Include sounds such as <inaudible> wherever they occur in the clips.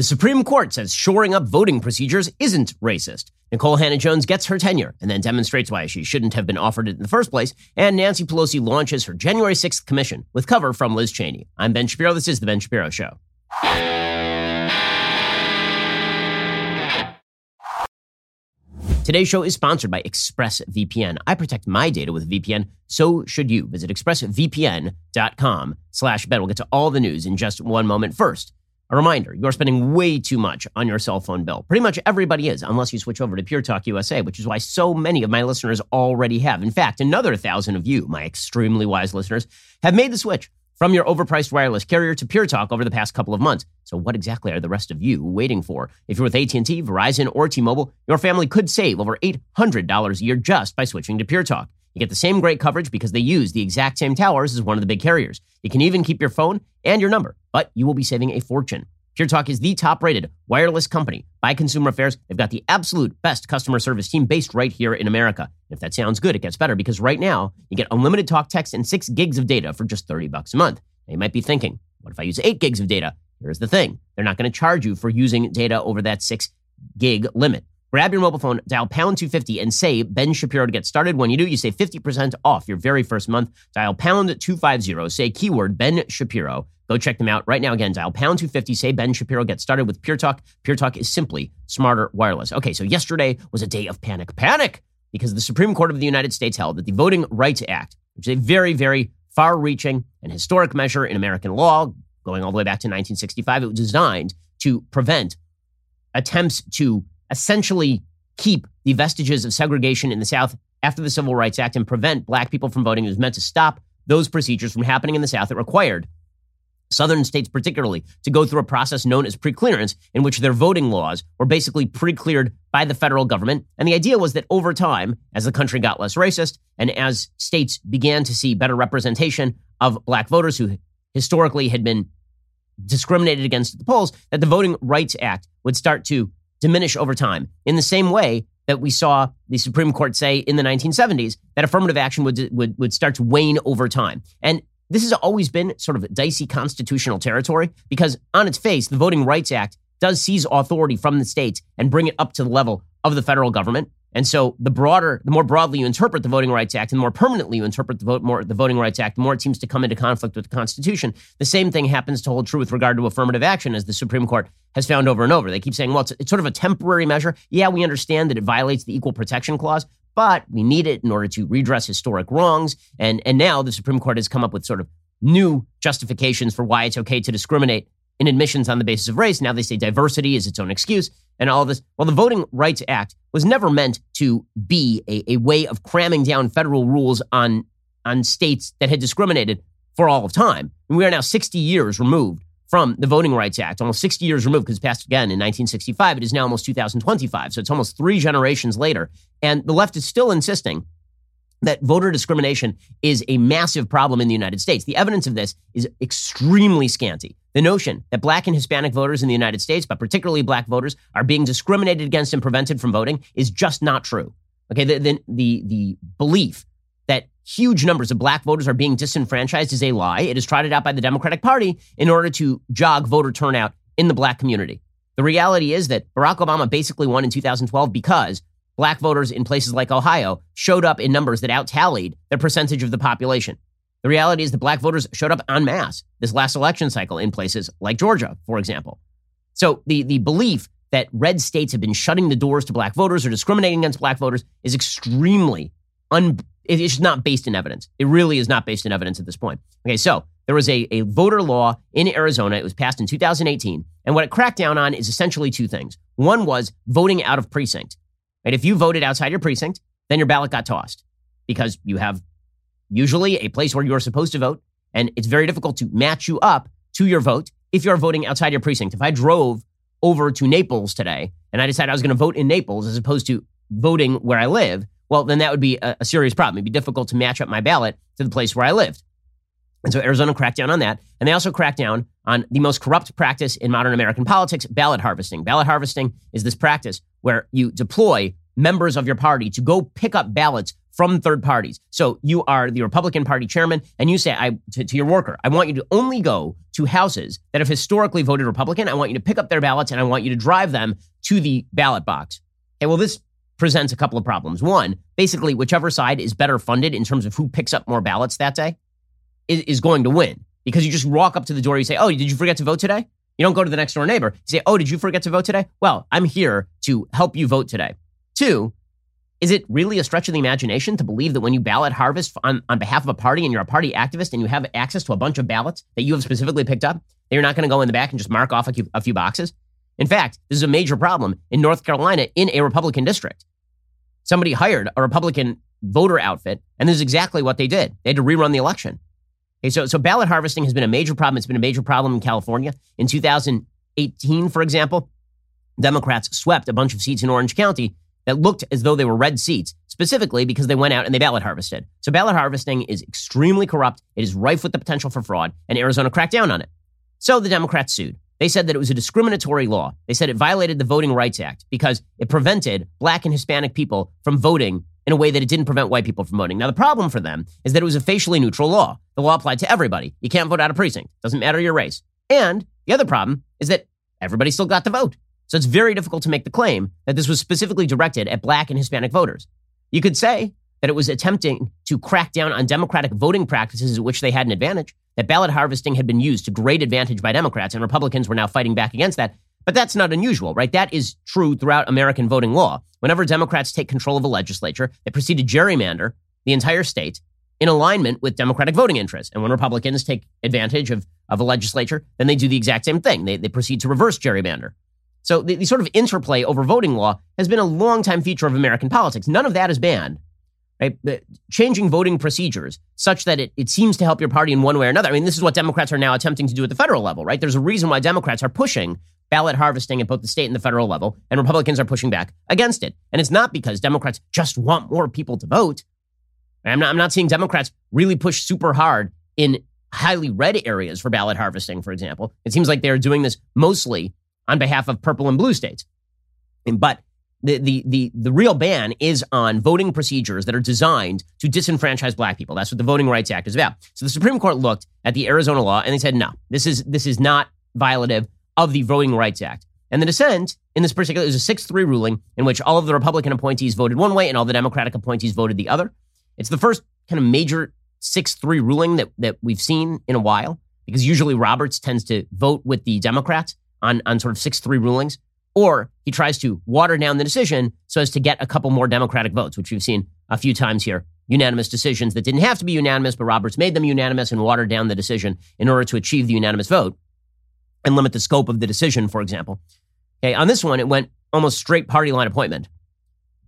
The Supreme Court says shoring up voting procedures isn't racist. Nikole Hannah-Jones gets her tenure and then demonstrates why she shouldn't have been offered it in the first place. And Nancy Pelosi launches her January 6th commission with cover from Liz Cheney. I'm Ben Shapiro. This is The Ben Shapiro Show. Today's show is sponsored by ExpressVPN. I protect my data with VPN, so should you. Visit expressvpn.com slash Ben. We'll get to all the news in just one moment. First, a reminder, you are spending way too much on your cell phone bill. Pretty much everybody is, unless you switch over to Pure Talk USA, which is why so many of my listeners already have. In fact, another thousand of you, my extremely wise listeners, have made the switch from your overpriced wireless carrier to Pure Talk over the past couple of months. So what exactly are the rest of you waiting for? If you're with AT&T, Verizon, or T-Mobile, your family could save over $800 a year just by switching to Pure Talk. You get the same great coverage because they use the exact same towers as one of the big carriers. You can even keep your phone and your number, but you will be saving a fortune. Pure Talk is the top rated wireless company by Consumer Affairs. They've got the absolute best customer service team based right here in America. If that sounds good, it gets better because right now you get unlimited talk, text, and six gigs of data for just 30 bucks a month. Now you might be thinking, what if I use eight gigs of data? Here's the thing they're not going to charge you for using data over that six gig limit. Grab your mobile phone, dial pound 250 and say Ben Shapiro to get started. When you do, you save 50% off your very first month. Dial pound 250, say keyword Ben Shapiro. Go check them out right now. Again, dial pound 250, say Ben Shapiro, get started with Pure Talk. Pure Talk is simply smarter wireless. Okay, so yesterday was a day of panic. Panic! Because the Supreme Court of the United States held that the Voting Rights Act, which is a very, very far reaching and historic measure in American law, going all the way back to 1965, it was designed to prevent attempts to essentially keep the vestiges of segregation in the South after the Civil Rights Act and prevent black people from voting. It was meant to stop those procedures from happening in the South that required Southern states, particularly, to go through a process known as preclearance, in which their voting laws were basically pre-cleared by the federal government. And the idea was that over time, as the country got less racist and as states began to see better representation of black voters who historically had been discriminated against at the polls, that the Voting Rights Act would start to diminish over time. In the same way that we saw the Supreme Court say in the 1970s that affirmative action would, would, would start to wane over time. And this has always been sort of dicey constitutional territory because, on its face, the Voting Rights Act does seize authority from the states and bring it up to the level of the federal government. And so, the broader, the more broadly you interpret the Voting Rights Act, and the more permanently you interpret the, vote, more, the Voting Rights Act, the more it seems to come into conflict with the Constitution. The same thing happens to hold true with regard to affirmative action, as the Supreme Court has found over and over. They keep saying, well, it's, it's sort of a temporary measure. Yeah, we understand that it violates the Equal Protection Clause, but we need it in order to redress historic wrongs. And, and now the Supreme Court has come up with sort of new justifications for why it's okay to discriminate in admissions on the basis of race. Now they say diversity is its own excuse and all this. Well, the Voting Rights Act was never meant to be a, a way of cramming down federal rules on, on states that had discriminated for all of time. And we are now 60 years removed from the Voting Rights Act, almost 60 years removed because it passed again in 1965. It is now almost 2025. So it's almost three generations later. And the left is still insisting that voter discrimination is a massive problem in the United States. The evidence of this is extremely scanty. The notion that black and Hispanic voters in the United States, but particularly black voters, are being discriminated against and prevented from voting is just not true. Okay, the, the, the, the belief that huge numbers of black voters are being disenfranchised is a lie. It is trotted out by the Democratic Party in order to jog voter turnout in the black community. The reality is that Barack Obama basically won in 2012 because black voters in places like Ohio showed up in numbers that out tallied their percentage of the population. The reality is that black voters showed up en masse this last election cycle in places like Georgia, for example. So the, the belief that red states have been shutting the doors to black voters or discriminating against black voters is extremely un, it is not based in evidence. It really is not based in evidence at this point. Okay, so there was a, a voter law in Arizona. It was passed in 2018. And what it cracked down on is essentially two things. One was voting out of precinct. Right? If you voted outside your precinct, then your ballot got tossed because you have usually a place where you're supposed to vote, and it's very difficult to match you up to your vote if you're voting outside your precinct. If I drove over to Naples today and I decided I was going to vote in Naples as opposed to voting where I live, well, then that would be a, a serious problem. It'd be difficult to match up my ballot to the place where I lived. And so Arizona cracked down on that. And they also cracked down on the most corrupt practice in modern American politics ballot harvesting. Ballot harvesting is this practice where you deploy members of your party to go pick up ballots from third parties. So you are the Republican Party chairman, and you say I, to, to your worker, I want you to only go to houses that have historically voted Republican. I want you to pick up their ballots, and I want you to drive them to the ballot box. Okay, well, this presents a couple of problems. One, basically, whichever side is better funded in terms of who picks up more ballots that day is, is going to win because you just walk up to the door, you say, Oh, did you forget to vote today? You don't go to the next door neighbor. You say, Oh, did you forget to vote today? Well, I'm here to help you vote today. Two, is it really a stretch of the imagination to believe that when you ballot harvest on, on behalf of a party and you're a party activist and you have access to a bunch of ballots that you have specifically picked up, that you're not going to go in the back and just mark off a few, a few boxes? In fact, this is a major problem in North Carolina in a Republican district. Somebody hired a Republican voter outfit, and this is exactly what they did. They had to rerun the election. Okay, so, so ballot harvesting has been a major problem. It's been a major problem in California. In 2018, for example, Democrats swept a bunch of seats in Orange County that looked as though they were red seats, specifically because they went out and they ballot harvested. So ballot harvesting is extremely corrupt. It is rife with the potential for fraud, and Arizona cracked down on it. So the Democrats sued. They said that it was a discriminatory law. They said it violated the Voting Rights Act because it prevented black and Hispanic people from voting in a way that it didn't prevent white people from voting. Now, the problem for them is that it was a facially neutral law. The law applied to everybody. You can't vote out of precinct. Doesn't matter your race. And the other problem is that everybody still got to vote. So it's very difficult to make the claim that this was specifically directed at black and Hispanic voters. You could say that it was attempting to crack down on Democratic voting practices at which they had an advantage, that ballot harvesting had been used to great advantage by Democrats, and Republicans were now fighting back against that. But that's not unusual, right? That is true throughout American voting law. Whenever Democrats take control of a legislature, they proceed to gerrymander the entire state in alignment with Democratic voting interests. And when Republicans take advantage of, of a legislature, then they do the exact same thing. They, they proceed to reverse gerrymander. So the, the sort of interplay over voting law has been a long-time feature of American politics. None of that is banned. Right? changing voting procedures such that it, it seems to help your party in one way or another. I mean, this is what Democrats are now attempting to do at the federal level, right? There's a reason why Democrats are pushing ballot harvesting at both the state and the federal level, and Republicans are pushing back against it. And it's not because Democrats just want more people to vote. I'm not, I'm not seeing Democrats really push super hard in highly red areas for ballot harvesting, for example. It seems like they're doing this mostly on behalf of purple and blue states. But the, the, the, the real ban is on voting procedures that are designed to disenfranchise black people. That's what the Voting Rights Act is about. So the Supreme Court looked at the Arizona law and they said, no, this is, this is not violative of the Voting Rights Act. And the dissent in this particular is a 6 3 ruling in which all of the Republican appointees voted one way and all the Democratic appointees voted the other. It's the first kind of major 6 3 ruling that, that we've seen in a while because usually Roberts tends to vote with the Democrats on, on sort of 6 3 rulings, or he tries to water down the decision so as to get a couple more Democratic votes, which we've seen a few times here. Unanimous decisions that didn't have to be unanimous, but Roberts made them unanimous and watered down the decision in order to achieve the unanimous vote and limit the scope of the decision, for example. Okay, on this one, it went almost straight party line appointment.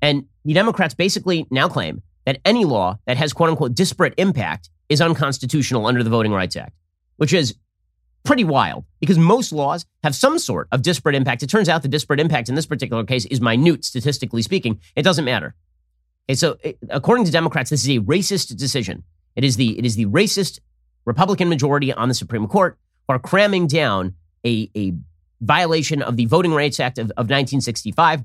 And the Democrats basically now claim that any law that has quote unquote disparate impact is unconstitutional under the Voting Rights Act, which is pretty wild because most laws have some sort of disparate impact. It turns out the disparate impact in this particular case is minute, statistically speaking. It doesn't matter. Okay, so eh, according to Democrats, this is a racist decision. It is the it is the racist Republican majority on the Supreme Court who are cramming down a, a violation of the Voting Rights Act of, of 1965.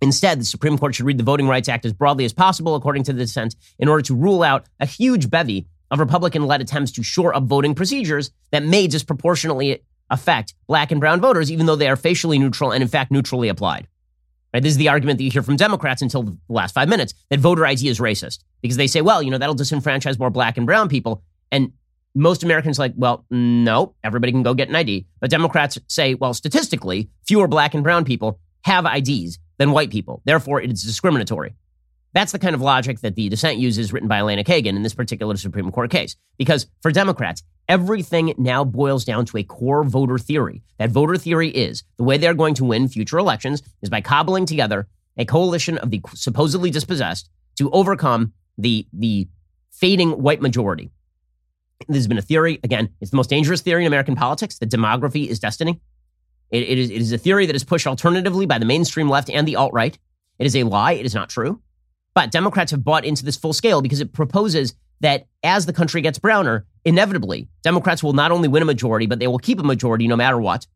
Instead, the Supreme Court should read the Voting Rights Act as broadly as possible, according to the dissent, in order to rule out a huge bevy of Republican led attempts to shore up voting procedures that may disproportionately affect black and brown voters, even though they are facially neutral and, in fact, neutrally applied. Right? This is the argument that you hear from Democrats until the last five minutes that voter ID is racist because they say, well, you know, that'll disenfranchise more black and brown people. And most Americans like, well, no, everybody can go get an ID. But Democrats say, well, statistically, fewer black and brown people have IDs than white people. Therefore, it is discriminatory. That's the kind of logic that the dissent uses, written by Elena Kagan in this particular Supreme Court case. Because for Democrats, everything now boils down to a core voter theory. That voter theory is the way they're going to win future elections is by cobbling together a coalition of the supposedly dispossessed to overcome the, the fading white majority. This has been a theory. Again, it's the most dangerous theory in American politics that demography is destiny. It, it, is, it is a theory that is pushed alternatively by the mainstream left and the alt right. It is a lie. It is not true. But Democrats have bought into this full scale because it proposes that as the country gets browner, inevitably, Democrats will not only win a majority, but they will keep a majority no matter what,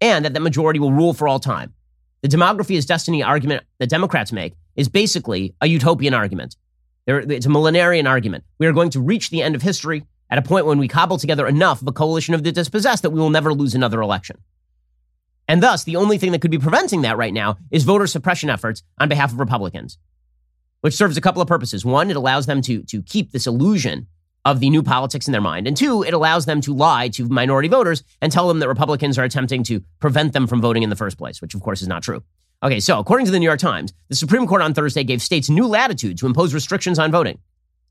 and that the majority will rule for all time. The demography is destiny argument that Democrats make is basically a utopian argument. It's a millenarian argument. We are going to reach the end of history at a point when we cobble together enough of a coalition of the dispossessed that we will never lose another election. And thus, the only thing that could be preventing that right now is voter suppression efforts on behalf of Republicans, which serves a couple of purposes. One, it allows them to, to keep this illusion of the new politics in their mind. And two, it allows them to lie to minority voters and tell them that Republicans are attempting to prevent them from voting in the first place, which of course is not true. Okay, so according to the New York Times, the Supreme Court on Thursday gave states new latitude to impose restrictions on voting.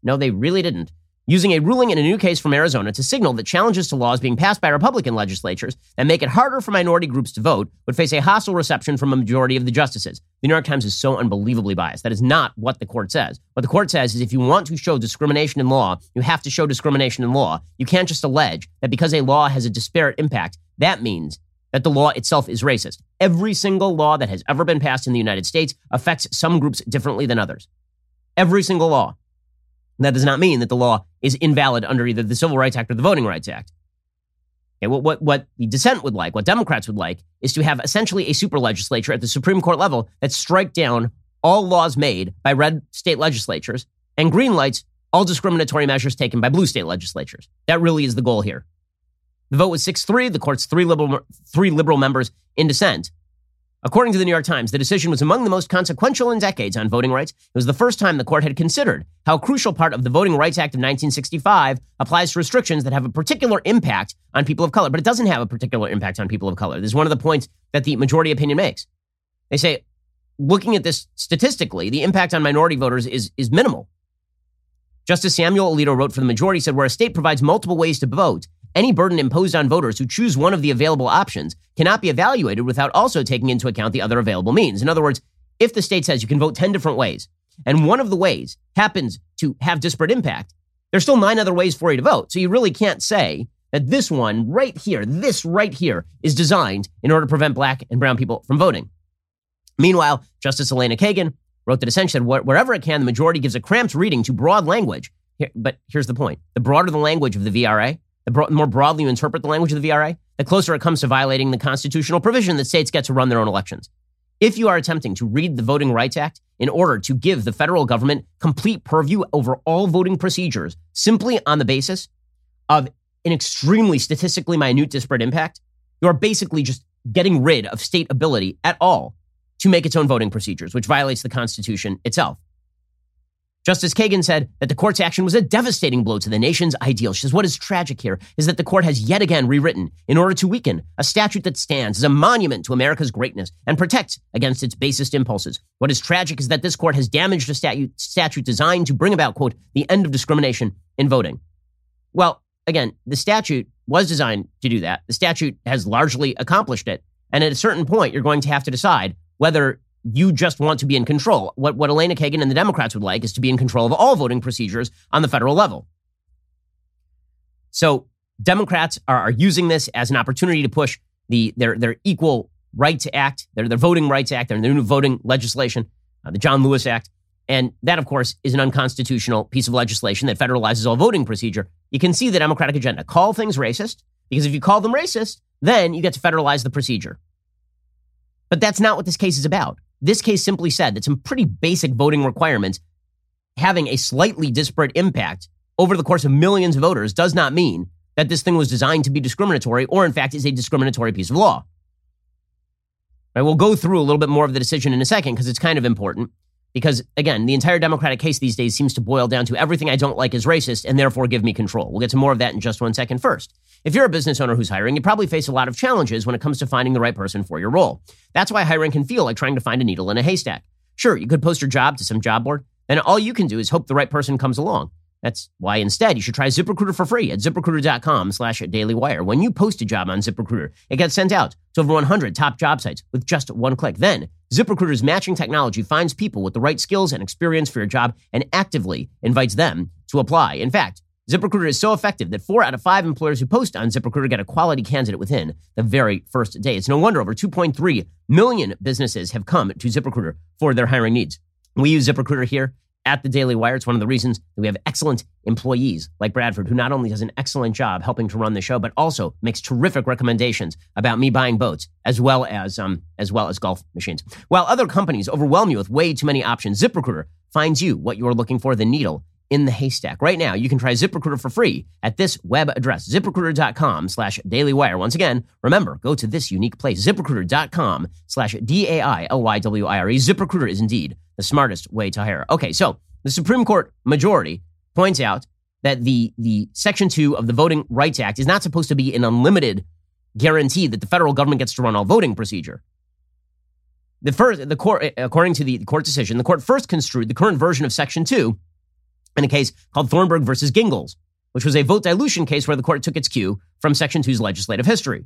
No, they really didn't using a ruling in a new case from Arizona to signal that challenges to laws being passed by Republican legislatures that make it harder for minority groups to vote would face a hostile reception from a majority of the justices. The New York Times is so unbelievably biased. That is not what the court says. What the court says is if you want to show discrimination in law, you have to show discrimination in law. You can't just allege that because a law has a disparate impact, that means that the law itself is racist. Every single law that has ever been passed in the United States affects some groups differently than others. Every single law. That does not mean that the law is invalid under either the Civil Rights Act or the Voting Rights Act. Okay, what, what, what the dissent would like, what Democrats would like, is to have essentially a super legislature at the Supreme Court level that strike down all laws made by red state legislatures and green lights all discriminatory measures taken by blue state legislatures. That really is the goal here. The vote was 6 3. The court's three liberal, three liberal members in dissent According to the New York Times, the decision was among the most consequential in decades on voting rights. It was the first time the court had considered how a crucial part of the Voting Rights Act of 1965 applies to restrictions that have a particular impact on people of color, but it doesn't have a particular impact on people of color. This is one of the points that the majority opinion makes. They say, looking at this statistically, the impact on minority voters is, is minimal. Justice Samuel Alito wrote for the majority said, where a state provides multiple ways to vote, any burden imposed on voters who choose one of the available options cannot be evaluated without also taking into account the other available means. In other words, if the state says you can vote 10 different ways, and one of the ways happens to have disparate impact, there's still nine other ways for you to vote. So you really can't say that this one right here, this right here, is designed in order to prevent black and brown people from voting. Meanwhile, Justice Elena Kagan wrote the dissent said wherever it can, the majority gives a cramped reading to broad language. But here's the point: the broader the language of the VRA, the more broadly you interpret the language of the VRA, the closer it comes to violating the constitutional provision that states get to run their own elections. If you are attempting to read the Voting Rights Act in order to give the federal government complete purview over all voting procedures simply on the basis of an extremely statistically minute disparate impact, you are basically just getting rid of state ability at all to make its own voting procedures, which violates the Constitution itself. Justice Kagan said that the court's action was a devastating blow to the nation's ideal. She says, What is tragic here is that the court has yet again rewritten in order to weaken a statute that stands as a monument to America's greatness and protects against its basest impulses. What is tragic is that this court has damaged a statute, statute designed to bring about, quote, the end of discrimination in voting. Well, again, the statute was designed to do that. The statute has largely accomplished it. And at a certain point, you're going to have to decide whether you just want to be in control. What, what Elena Kagan and the Democrats would like is to be in control of all voting procedures on the federal level. So Democrats are, are using this as an opportunity to push the their their Equal Rights Act, their their Voting Rights Act, their new voting legislation, uh, the John Lewis Act, and that, of course, is an unconstitutional piece of legislation that federalizes all voting procedure. You can see the Democratic agenda: call things racist, because if you call them racist, then you get to federalize the procedure. But that's not what this case is about. This case simply said that some pretty basic voting requirements having a slightly disparate impact over the course of millions of voters does not mean that this thing was designed to be discriminatory or, in fact, is a discriminatory piece of law. Right, we'll go through a little bit more of the decision in a second because it's kind of important. Because again, the entire Democratic case these days seems to boil down to everything I don't like is racist and therefore give me control. We'll get to more of that in just one second. First, if you're a business owner who's hiring, you probably face a lot of challenges when it comes to finding the right person for your role. That's why hiring can feel like trying to find a needle in a haystack. Sure, you could post your job to some job board, and all you can do is hope the right person comes along. That's why instead you should try ZipRecruiter for free at ziprecruiter.com slash dailywire. When you post a job on ZipRecruiter, it gets sent out to over 100 top job sites with just one click. Then ZipRecruiter's matching technology finds people with the right skills and experience for your job and actively invites them to apply. In fact, ZipRecruiter is so effective that four out of five employers who post on ZipRecruiter get a quality candidate within the very first day. It's no wonder over 2.3 million businesses have come to ZipRecruiter for their hiring needs. We use ZipRecruiter here at the Daily Wire. It's one of the reasons that we have excellent employees like Bradford, who not only does an excellent job helping to run the show, but also makes terrific recommendations about me buying boats as well as um, as well as golf machines. While other companies overwhelm you with way too many options, ZipRecruiter finds you what you're looking for, the needle in the haystack. Right now, you can try ZipRecruiter for free at this web address, ziprecruiter.com slash dailywire. Once again, remember, go to this unique place, ziprecruiter.com slash D-A-I-L-Y-W-I-R-E. ZipRecruiter is indeed the smartest way to hire. Okay, so the Supreme Court majority points out that the, the Section 2 of the Voting Rights Act is not supposed to be an unlimited guarantee that the federal government gets to run all voting procedure. The first, the court, according to the court decision, the court first construed the current version of Section 2 in a case called Thornburg versus Gingles, which was a vote dilution case where the court took its cue from Section 2's legislative history.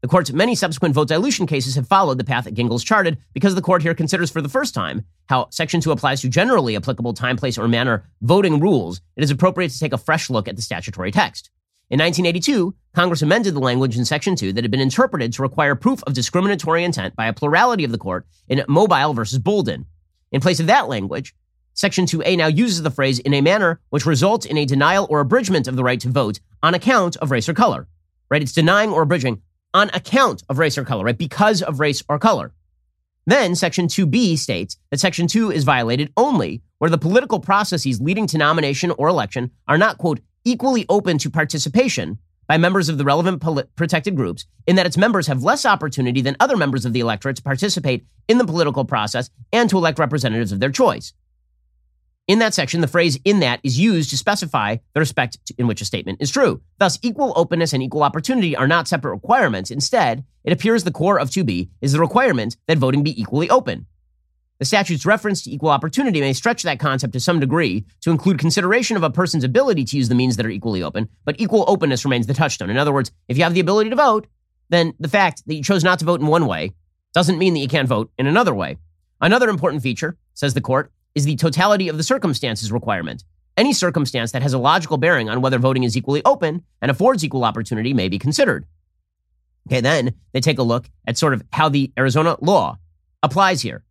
The court's many subsequent vote dilution cases have followed the path that Gingles charted because the court here considers for the first time how Section 2 applies to generally applicable time, place, or manner voting rules. It is appropriate to take a fresh look at the statutory text. In 1982, Congress amended the language in Section 2 that had been interpreted to require proof of discriminatory intent by a plurality of the court in Mobile versus Bolden. In place of that language, Section 2A now uses the phrase in a manner which results in a denial or abridgment of the right to vote on account of race or color. Right? It's denying or abridging on account of race or color, right? Because of race or color. Then Section 2B states that Section 2 is violated only where the political processes leading to nomination or election are not, quote, equally open to participation by members of the relevant protected groups, in that its members have less opportunity than other members of the electorate to participate in the political process and to elect representatives of their choice. In that section, the phrase in that is used to specify the respect in which a statement is true. Thus, equal openness and equal opportunity are not separate requirements. Instead, it appears the core of 2B is the requirement that voting be equally open. The statute's reference to equal opportunity may stretch that concept to some degree to include consideration of a person's ability to use the means that are equally open, but equal openness remains the touchstone. In other words, if you have the ability to vote, then the fact that you chose not to vote in one way doesn't mean that you can't vote in another way. Another important feature, says the court, is the totality of the circumstances requirement. Any circumstance that has a logical bearing on whether voting is equally open and affords equal opportunity may be considered. Okay, then they take a look at sort of how the Arizona law applies here.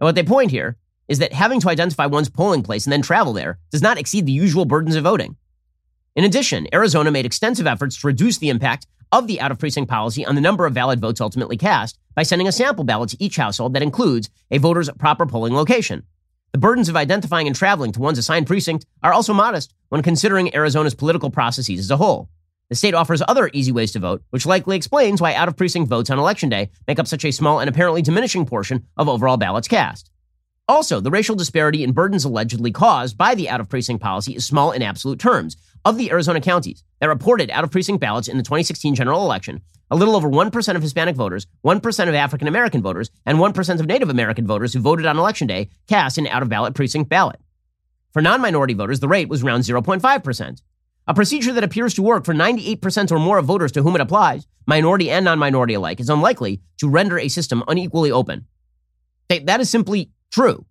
And what they point here is that having to identify one's polling place and then travel there does not exceed the usual burdens of voting. In addition, Arizona made extensive efforts to reduce the impact of the out of precinct policy on the number of valid votes ultimately cast by sending a sample ballot to each household that includes a voter's proper polling location. The burdens of identifying and traveling to one's assigned precinct are also modest when considering Arizona's political processes as a whole. The state offers other easy ways to vote, which likely explains why out of precinct votes on election day make up such a small and apparently diminishing portion of overall ballots cast. Also, the racial disparity in burdens allegedly caused by the out of precinct policy is small in absolute terms. Of the Arizona counties that reported out of precinct ballots in the 2016 general election, a little over 1% of Hispanic voters, 1% of African American voters, and 1% of Native American voters who voted on election day cast an out of ballot precinct ballot. For non minority voters, the rate was around 0.5%. A procedure that appears to work for 98% or more of voters to whom it applies, minority and non minority alike, is unlikely to render a system unequally open. That is simply true.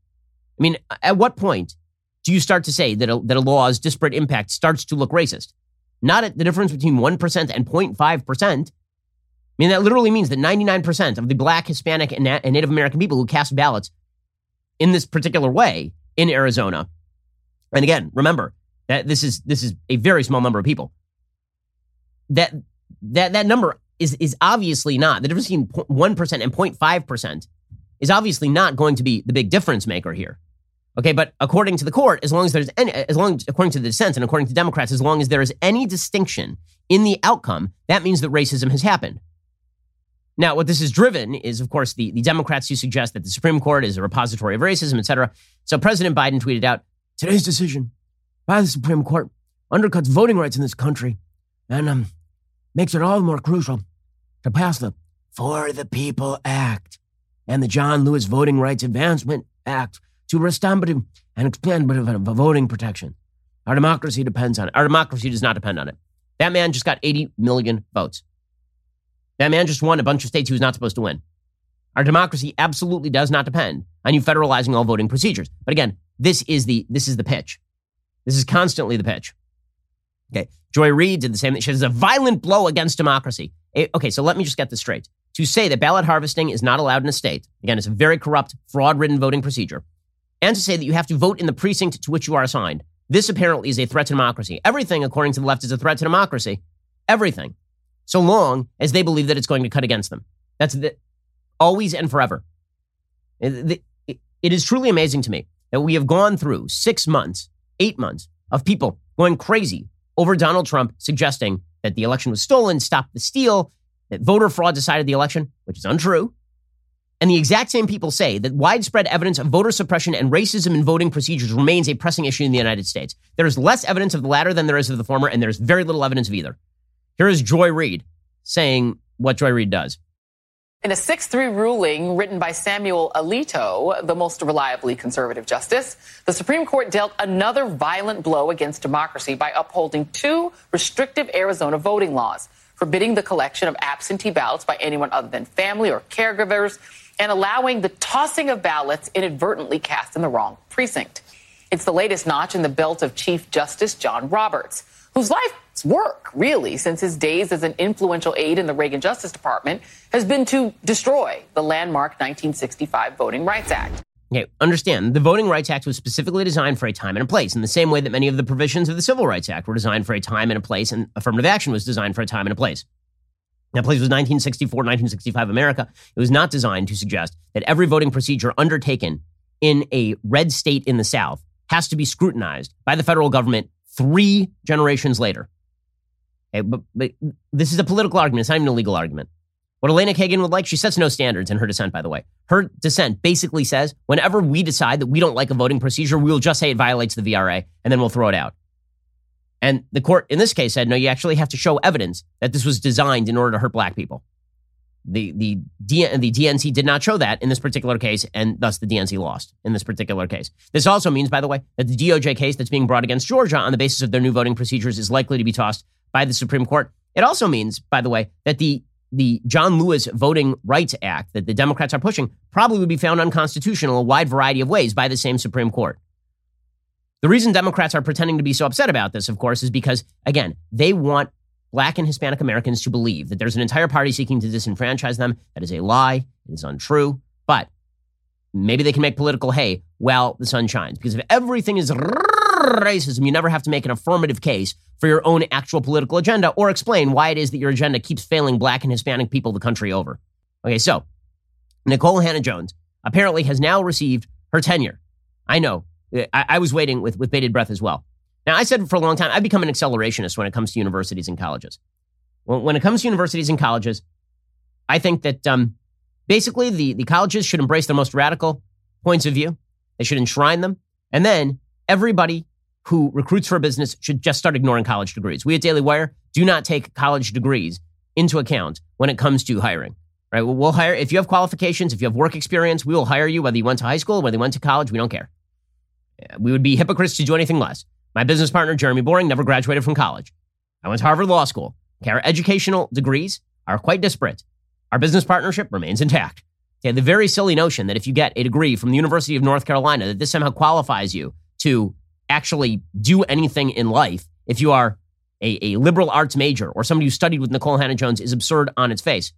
I mean, at what point do you start to say that a, that a law's disparate impact starts to look racist? Not at the difference between 1% and 0.5%. I mean, that literally means that 99% of the black, Hispanic, and, and Native American people who cast ballots in this particular way in Arizona, and again, remember that this is this is a very small number of people. That that that number is is obviously not the difference between one percent and 0.5 percent is obviously not going to be the big difference maker here. Okay, but according to the court, as long as there's any, as long according to the dissent and according to Democrats, as long as there is any distinction in the outcome, that means that racism has happened. Now, what this is driven is, of course, the, the Democrats who suggest that the Supreme Court is a repository of racism, et cetera. So President Biden tweeted out today's decision by the Supreme Court undercuts voting rights in this country and um, makes it all the more crucial to pass the For the People Act and the John Lewis Voting Rights Advancement Act to restorative and expansive voting protection. Our democracy depends on it. Our democracy does not depend on it. That man just got 80 million votes. That man just won a bunch of states he was not supposed to win. Our democracy absolutely does not depend on you federalizing all voting procedures. But again, this is the this is the pitch. This is constantly the pitch. Okay. Joy Reid did the same thing. She says a violent blow against democracy. It, okay, so let me just get this straight. To say that ballot harvesting is not allowed in a state, again, it's a very corrupt, fraud ridden voting procedure. And to say that you have to vote in the precinct to which you are assigned. This apparently is a threat to democracy. Everything, according to the left, is a threat to democracy. Everything. So long as they believe that it's going to cut against them. That's the, always and forever. It, it is truly amazing to me that we have gone through six months, eight months of people going crazy over Donald Trump suggesting that the election was stolen, stop the steal, that voter fraud decided the election, which is untrue. And the exact same people say that widespread evidence of voter suppression and racism in voting procedures remains a pressing issue in the United States. There is less evidence of the latter than there is of the former, and there's very little evidence of either. Here is Joy Reid saying what Joy Reid does. In a 6 3 ruling written by Samuel Alito, the most reliably conservative justice, the Supreme Court dealt another violent blow against democracy by upholding two restrictive Arizona voting laws, forbidding the collection of absentee ballots by anyone other than family or caregivers, and allowing the tossing of ballots inadvertently cast in the wrong precinct. It's the latest notch in the belt of Chief Justice John Roberts, whose life's work, really, since his days as an influential aide in the Reagan Justice Department, has been to destroy the landmark 1965 Voting Rights Act. Okay, understand, the Voting Rights Act was specifically designed for a time and a place, in the same way that many of the provisions of the Civil Rights Act were designed for a time and a place, and affirmative action was designed for a time and a place. That place was 1964, 1965 America. It was not designed to suggest that every voting procedure undertaken in a red state in the South has to be scrutinized by the federal government three generations later. Okay, but, but this is a political argument. It's not even a legal argument. What Elena Kagan would like, she sets no standards in her dissent, by the way. Her dissent basically says whenever we decide that we don't like a voting procedure, we will just say it violates the VRA and then we'll throw it out. And the court in this case said, no, you actually have to show evidence that this was designed in order to hurt black people. The, the, the DNC did not show that in this particular case, and thus the DNC lost in this particular case. This also means, by the way, that the DOJ case that's being brought against Georgia on the basis of their new voting procedures is likely to be tossed by the Supreme Court. It also means, by the way, that the the John Lewis Voting Rights Act that the Democrats are pushing probably would be found unconstitutional in a wide variety of ways by the same Supreme Court. The reason Democrats are pretending to be so upset about this, of course, is because, again, they want black and Hispanic Americans to believe that there's an entire party seeking to disenfranchise them. That is a lie. It is untrue. But maybe they can make political hay while the sun shines. Because if everything is <laughs> racism, you never have to make an affirmative case for your own actual political agenda or explain why it is that your agenda keeps failing black and Hispanic people the country over. Okay, so Nikole Hannah Jones apparently has now received her tenure. I know. I, I was waiting with, with bated breath as well. Now, I said for a long time, I've become an accelerationist when it comes to universities and colleges. When, when it comes to universities and colleges, I think that um, basically the, the colleges should embrace their most radical points of view. They should enshrine them. And then everybody who recruits for a business should just start ignoring college degrees. We at Daily Wire do not take college degrees into account when it comes to hiring. Right? We'll hire if you have qualifications, if you have work experience, we will hire you whether you went to high school, whether you went to college. We don't care. We would be hypocrites to do anything less. My business partner Jeremy Boring never graduated from college. I went to Harvard Law School. Okay, our educational degrees are quite disparate. Our business partnership remains intact. Okay, the very silly notion that if you get a degree from the University of North Carolina, that this somehow qualifies you to actually do anything in life if you are a, a liberal arts major or somebody who studied with Nikole Hannah Jones is absurd on its face.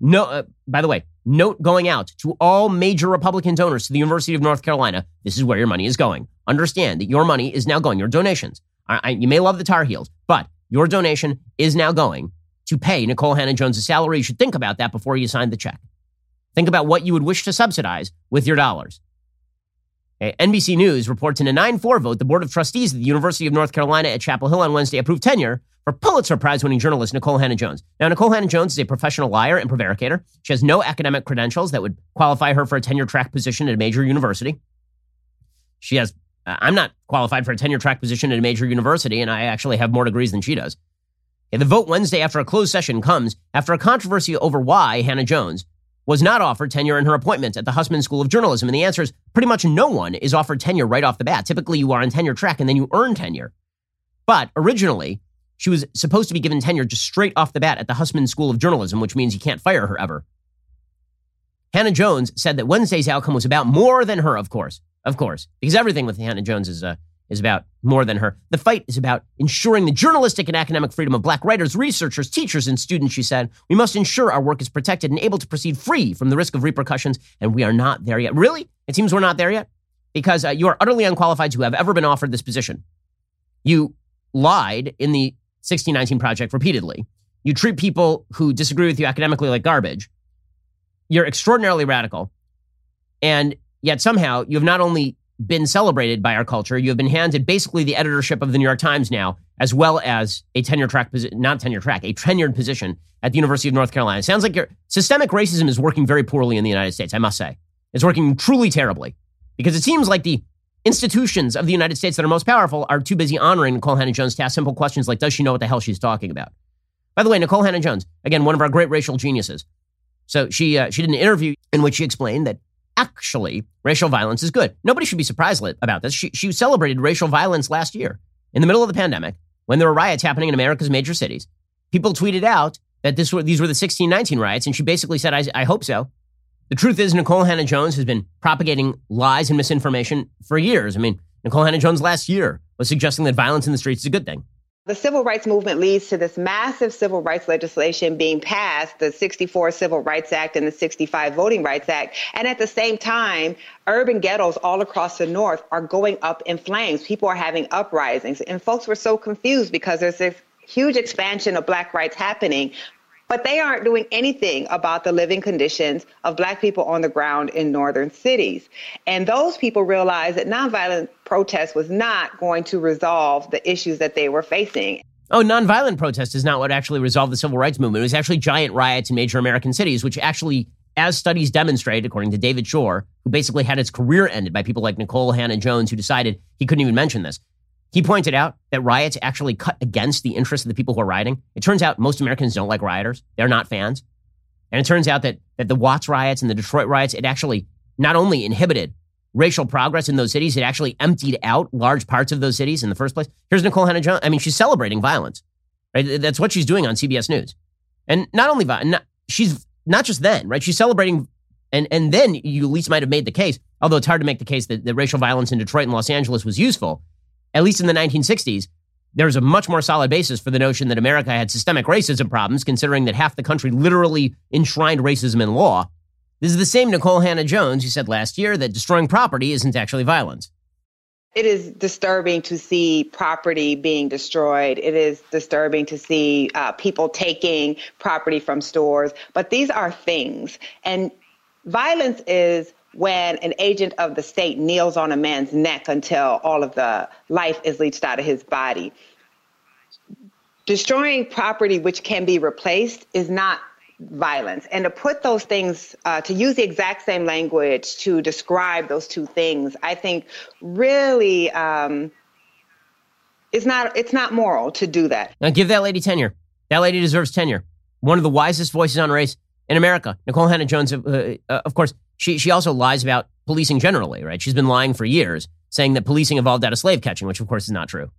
No, uh, by the way, note going out to all major Republican donors to the University of North Carolina. This is where your money is going. Understand that your money is now going, your donations. I, I, you may love the Tar Heels, but your donation is now going to pay Nikole Hannah Jones' salary. You should think about that before you sign the check. Think about what you would wish to subsidize with your dollars. NBC News reports in a 9 4 vote, the Board of Trustees of the University of North Carolina at Chapel Hill on Wednesday approved tenure for Pulitzer Prize winning journalist Nikole Hannah Jones. Now, Nikole Hannah Jones is a professional liar and prevaricator. She has no academic credentials that would qualify her for a tenure track position at a major university. She has, uh, I'm not qualified for a tenure track position at a major university, and I actually have more degrees than she does. the vote Wednesday after a closed session comes after a controversy over why Hannah Jones was not offered tenure in her appointment at the Hussman School of Journalism? And the answer is pretty much no one is offered tenure right off the bat. Typically, you are on tenure track and then you earn tenure. But originally, she was supposed to be given tenure just straight off the bat at the Hussman School of Journalism, which means you can't fire her ever. Hannah Jones said that Wednesday's outcome was about more than her, of course. Of course. Because everything with Hannah Jones is uh, is about more than her. The fight is about ensuring the journalistic and academic freedom of black writers, researchers, teachers, and students, she said. We must ensure our work is protected and able to proceed free from the risk of repercussions, and we are not there yet. Really? It seems we're not there yet. because uh, you are utterly unqualified to have ever been offered this position. You lied in the 1619 Project repeatedly. You treat people who disagree with you academically like garbage. You're extraordinarily radical. And yet somehow you have not only been celebrated by our culture, you have been handed basically the editorship of the New York Times now, as well as a tenure track position, not tenure track, a tenured position at the University of North Carolina. Sounds like your systemic racism is working very poorly in the United States, I must say. It's working truly terribly because it seems like the institutions of the United States that are most powerful are too busy honoring Nikole Hannah-Jones to ask simple questions like, does she know what the hell she's talking about? By the way, Nikole Hannah-Jones, again, one of our great racial geniuses. So she, uh, she did an interview in which she explained that actually racial violence is good. Nobody should be surprised about this. She, she celebrated racial violence last year in the middle of the pandemic when there were riots happening in America's major cities. People tweeted out that this were, these were the 1619 riots, and she basically said, I, I hope so. The truth is, Nikole Hannah-Jones has been propagating lies and misinformation for years. I mean, Nikole Hannah-Jones last year was suggesting that violence in the streets is a good thing. The civil rights movement leads to this massive civil rights legislation being passed, the 64 Civil Rights Act and the 65 Voting Rights Act. And at the same time, urban ghettos all across the North are going up in flames. People are having uprisings. And folks were so confused because there's this huge expansion of black rights happening, but they aren't doing anything about the living conditions of black people on the ground in northern cities. And those people realized that nonviolent protest was not going to resolve the issues that they were facing. Oh, nonviolent protest is not what actually resolved the civil rights movement. It was actually giant riots in major American cities, which actually, as studies demonstrate, according to David Shor, who basically had his career ended by people like Nikole Hannah-Jones, who decided he couldn't even mention this. He pointed out that riots actually cut against the interests of the people who are rioting. It turns out most Americans don't like rioters. They're not fans. And it turns out that, that the Watts riots and the Detroit riots, it actually not only inhibited racial progress in those cities, it actually emptied out large parts of those cities in the first place. Here's Nikole Hannah-Jones. I mean, she's celebrating violence. Right? That's what she's doing on CBS News. And not only not, she's not just then, right? She's celebrating, and and then you at least might have made the case, although it's hard to make the case that, that racial violence in Detroit and Los Angeles was useful at least in the 1960s, there's a much more solid basis for the notion that America had systemic racism problems, considering that half the country literally enshrined racism in law. This is the same Nikole Hannah-Jones who said last year that destroying property isn't actually violence. It is disturbing to see property being destroyed. It is disturbing to see uh, people taking property from stores. But these are things. And violence is when an agent of the state kneels on a man's neck until all of the life is leached out of his body. Destroying property which can be replaced is not violence. And to put those things, uh, to use the exact same language to describe those two things, I think really um, it's not it's not moral to do that. Now give that lady tenure. That lady deserves tenure. One of the wisest voices on race in America. Nikole Hannah-Jones, uh, uh, of course, she, she also lies about policing generally, right? She's been lying for years, saying that policing evolved out of slave catching, which of course is not true.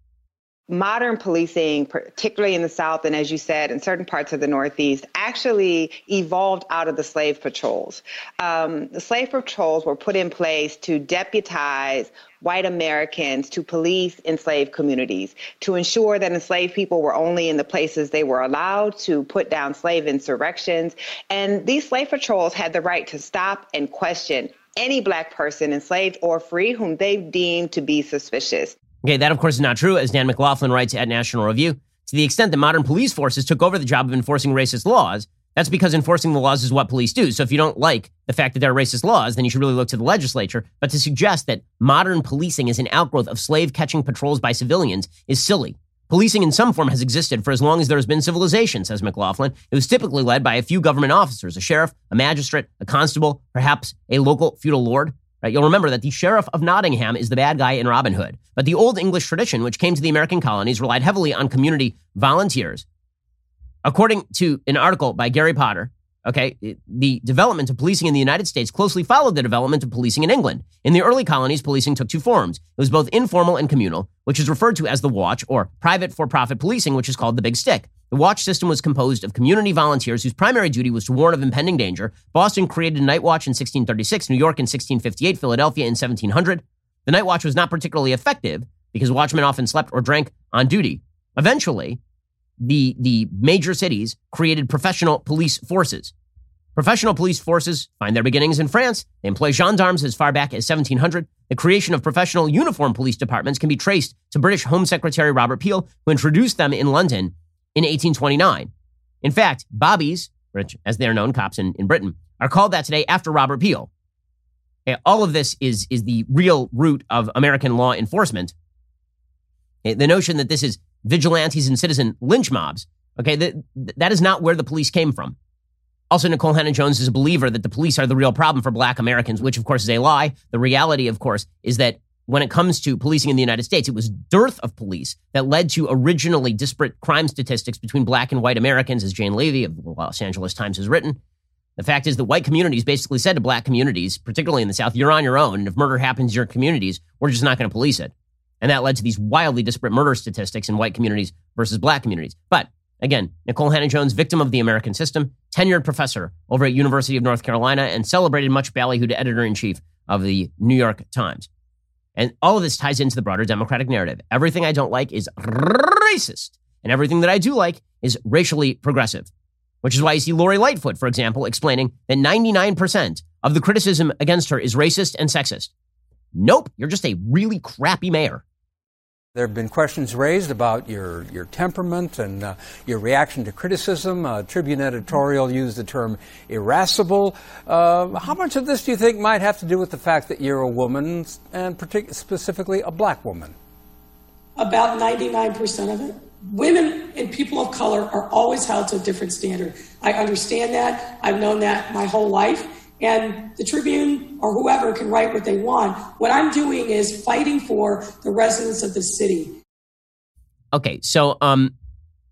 Modern policing, particularly in the South and as you said, in certain parts of the Northeast, actually evolved out of the slave patrols. Um, the slave patrols were put in place to deputize white Americans to police enslaved communities, to ensure that enslaved people were only in the places they were allowed to put down slave insurrections. And these slave patrols had the right to stop and question any black person, enslaved or free, whom they deemed to be suspicious. Okay, that of course is not true, as Dan McLaughlin writes at National Review. To the extent that modern police forces took over the job of enforcing racist laws, that's because enforcing the laws is what police do. So if you don't like the fact that there are racist laws, then you should really look to the legislature. But to suggest that modern policing is an outgrowth of slave catching patrols by civilians is silly. Policing in some form has existed for as long as there has been civilization, says McLaughlin. It was typically led by a few government officers, a sheriff, a magistrate, a constable, perhaps a local feudal lord. Right? You'll remember that the sheriff of Nottingham is the bad guy in Robin Hood. But the old English tradition, which came to the American colonies, relied heavily on community volunteers According to an article by Gary Potter, okay, the development of policing in the United States closely followed the development of policing in England. In the early colonies, policing took two forms. It was both informal and communal, which is referred to as the watch, or private for profit policing, which is called the big stick. The watch system was composed of community volunteers whose primary duty was to warn of impending danger. Boston created a night watch in 1636, New York in 1658, Philadelphia in 1700. The night watch was not particularly effective because watchmen often slept or drank on duty. Eventually, the, the major cities created professional police forces. Professional police forces find their beginnings in France. They employ gendarmes as far back as 1700. The creation of professional uniform police departments can be traced to British Home Secretary Robert Peel, who introduced them in London in 1829. In fact, bobbies, which, as they're known, cops in, in Britain, are called that today after Robert Peel. Okay, all of this is, is the real root of American law enforcement. Okay, the notion that this is vigilantes and citizen lynch mobs, okay, that, that is not where the police came from. Also, Nikole Hannah-Jones is a believer that the police are the real problem for black Americans, which of course is a lie. The reality, of course, is that when it comes to policing in the United States, it was dearth of police that led to originally disparate crime statistics between black and white Americans, as Jane Levy of the Los Angeles Times has written. The fact is that white communities basically said to black communities, particularly in the South, you're on your own. And if murder happens in your communities, we're just not going to police it. And that led to these wildly disparate murder statistics in white communities versus black communities. But Again, Nikole Hannah-Jones, victim of the American system, tenured professor over at University of North Carolina, and celebrated much ballyhooed editor in chief of the New York Times. And all of this ties into the broader Democratic narrative. Everything I don't like is racist, and everything that I do like is racially progressive. Which is why you see Lori Lightfoot, for example, explaining that 99% of the criticism against her is racist and sexist. Nope, you're just a really crappy mayor. There have been questions raised about your, your temperament and uh, your reaction to criticism. Uh, Tribune editorial used the term irascible. Uh, how much of this do you think might have to do with the fact that you're a woman, and partic- specifically a black woman? About 99% of it. Women and people of color are always held to a different standard. I understand that. I've known that my whole life and the Tribune or whoever can write what they want. What I'm doing is fighting for the residents of the city. Okay, so um,